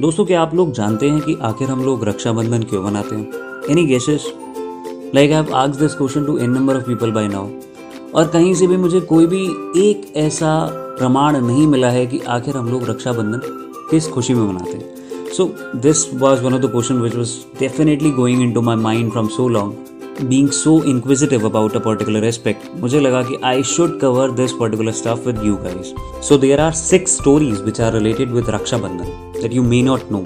दोस्तों, क्या आप लोग जानते हैं कि आखिर हम लोग रक्षाबंधन क्यों मनाते हैं? Any guesses like I ask this question to an number of people by now और कहीं से भी मुझे कोई भी एक ऐसा प्रमाण नहीं मिला है कि आखिर हम लोग रक्षाबंधन किस खुशी में मनाते हैं। So this was one of the question which was definitely going in to my mind from so long being so inquisitive about a particular aspect मुझे लगा कि I should cover this particular stuff with you guys so there are six stories which are related with Rakshabandhan. That you may not know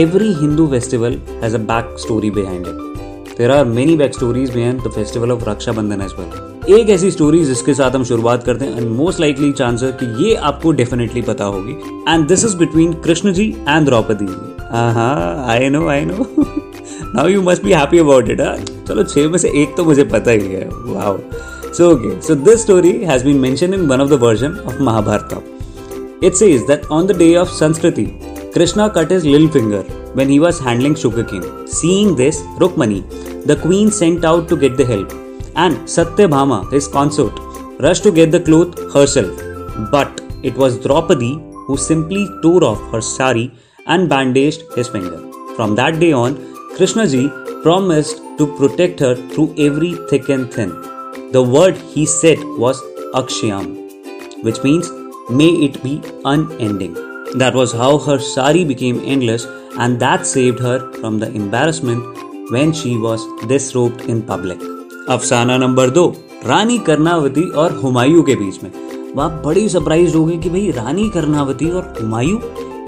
every Hindu festival has a back story behind it. There are many back stories behind the festival of Raksha Bandhan as well. एक ऐसी story जिसके साथ हम शुरुआत करते हैं and most likely chance है कि ये आपको डेफिनेटली पता होगी. And this is between Krishna ji and Draupadi ji हाँ I know I know now you must be happy about it चलो छह में से एक तो मुझे पता ही है. Wow so okay so this story has been mention in one of the version of Mahabharata It says that on the day of Sanskriti, Krishna cut his little finger when he was handling sugarcane. Seeing this, Rukmani, the queen, sent out to get the help, and Satyabhama, his consort, rushed to get the cloth herself. But it was Draupadi who simply tore off her sari and bandaged his finger. From that day on, Krishna ji promised to protect her through every thick and thin. The word he said was Akshayam, which means may it be unending. That was how her sari became endless, and that saved her from the embarrassment when she was disrobed in public. अफसाना number दो रानी कर्णावती और हुमायूं के बीच में आप बड़ी surprise हो गई कि भाई रानी कर्णावती और हुमायूं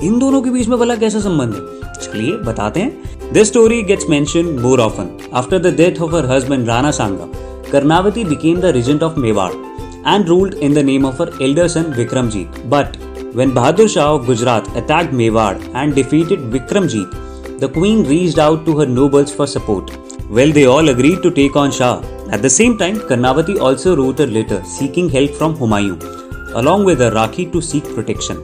इन दोनों के बीच में भला कैसा संबंध है चलिए बताते हैं this story gets mention more often after the death of her husband Rana Sanga Karnavati became the regent of Mewar and ruled in the name of her elder son Vikramjit. But when Bahadur Shah of Gujarat attacked Mewar and defeated Vikramjit, the queen reached out to her nobles for support. Well, they all agreed to take on Shah. At the same time, Karnavati also wrote a letter seeking help from Humayun, along with a Rakhi to seek protection.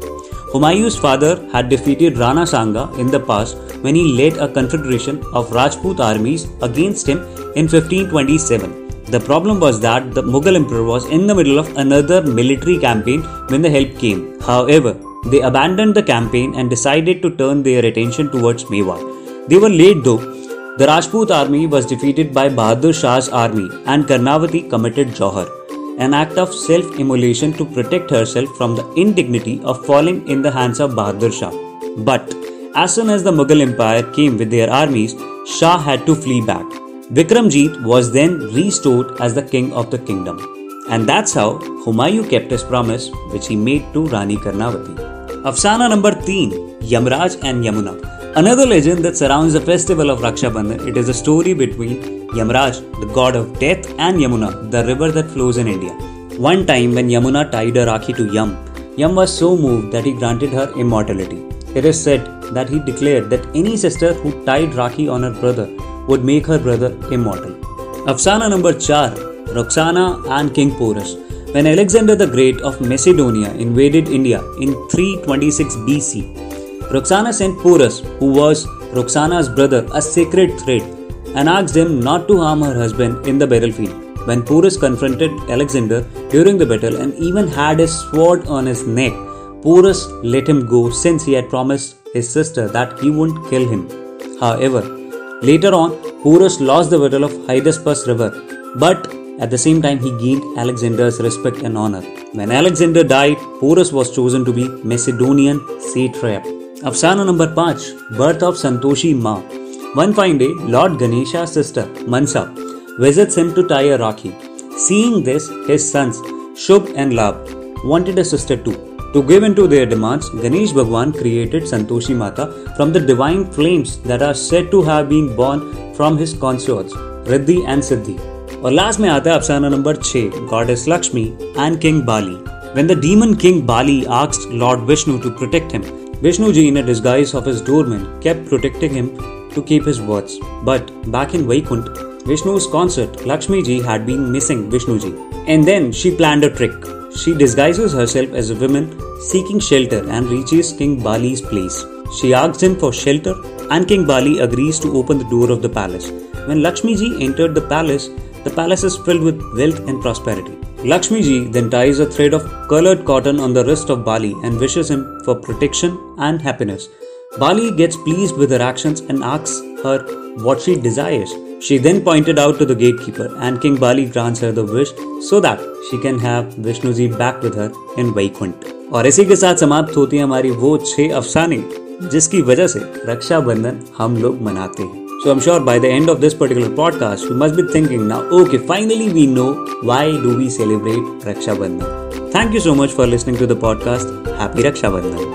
Humayun's father had defeated Rana Sanga in the past when he led a confederation of Rajput armies against him in 1527. The problem was that the Mughal emperor was in the middle of another military campaign when the help came. However, they abandoned the campaign and decided to turn their attention towards Mewar. They were late though. The Rajput army was defeated by Bahadur Shah's army and Karnavati committed Johar an act of self immolation to protect herself from the indignity of falling in the hands of Bahadur Shah. But as soon as the Mughal Empire came with their armies, Shah had to flee back. Vikramjit was then restored as the king of the kingdom. And that's how Humayun kept his promise which he made to Rani Karnavati. Afsana number 3 Yamraj and Yamuna. Another legend that surrounds the festival of Raksha Bandhan, it is a story between Yamraj, the god of death, and Yamuna, the river that flows in India. One time, when Yamuna tied a Rakhi to Yam, Yam was so moved that he granted her immortality. It is said that he declared that any sister who tied Rakhi on her brother would make her brother immortal. Afsana number 4 Roxana and King Porus. When Alexander the Great of Macedonia invaded India in 326 BC, Roxana sent Porus, who was Roxana's brother, a sacred thread and asked him not to harm her husband in the battlefield. When Porus confronted Alexander during the battle and even had his sword on his neck, Porus let him go since he had promised his sister that he wouldn't kill him. However, later on, Porus lost the battle of Hydaspes River, but at the same time, he gained Alexander's respect and honor. When Alexander died, Porus was chosen to be Macedonian satrap. Afsana number 5 Birth of Santoshi Ma one fine day, Lord Ganesha's sister, Mansa, visits him to tie a Rakhi. Seeing this, his sons, Shubh and Labh wanted a sister too. To give in to their demands, Ganesh Bhagwan created Santoshi Mata from the divine flames that are said to have been born from his consorts, Riddhi and Siddhi. और last में आता है अफसाना number 6, goddess Lakshmi and king Bali When the demon King Bali asked Lord Vishnu to protect him, Vishnuji, in a disguise of his doorman, kept protecting him to keep his words. But back in Vaikunth, Vishnu's consort, Lakshmiji had been missing Vishnuji. And then she planned a trick. She disguises herself as a woman seeking shelter and reaches King Bali's place. She asks him for shelter, and King Bali agrees to open the door of the palace. When Lakshmi ji entered the palace, the palace is filled with wealth and prosperity. Lakshmi ji then ties a thread of colored cotton on the wrist of Bali and wishes him for protection and happiness. Bali gets pleased with her actions and asks her what she desires. She then pointed out to the gatekeeper, and King Bali grants her the wish so that she can have Vishnuji back with her in Vaikunt. और इसी के साथ समाप्त होती है हमारी वो छह अफसाने जिसकी वजह से रक्षाबंधन हम लोग मनाते हैं So I'm sure by the end of this particular podcast, you must be thinking now, okay, finally we know why do we celebrate Raksha Bandhan. Thank you so much for listening to the podcast. Happy Raksha Bandhan.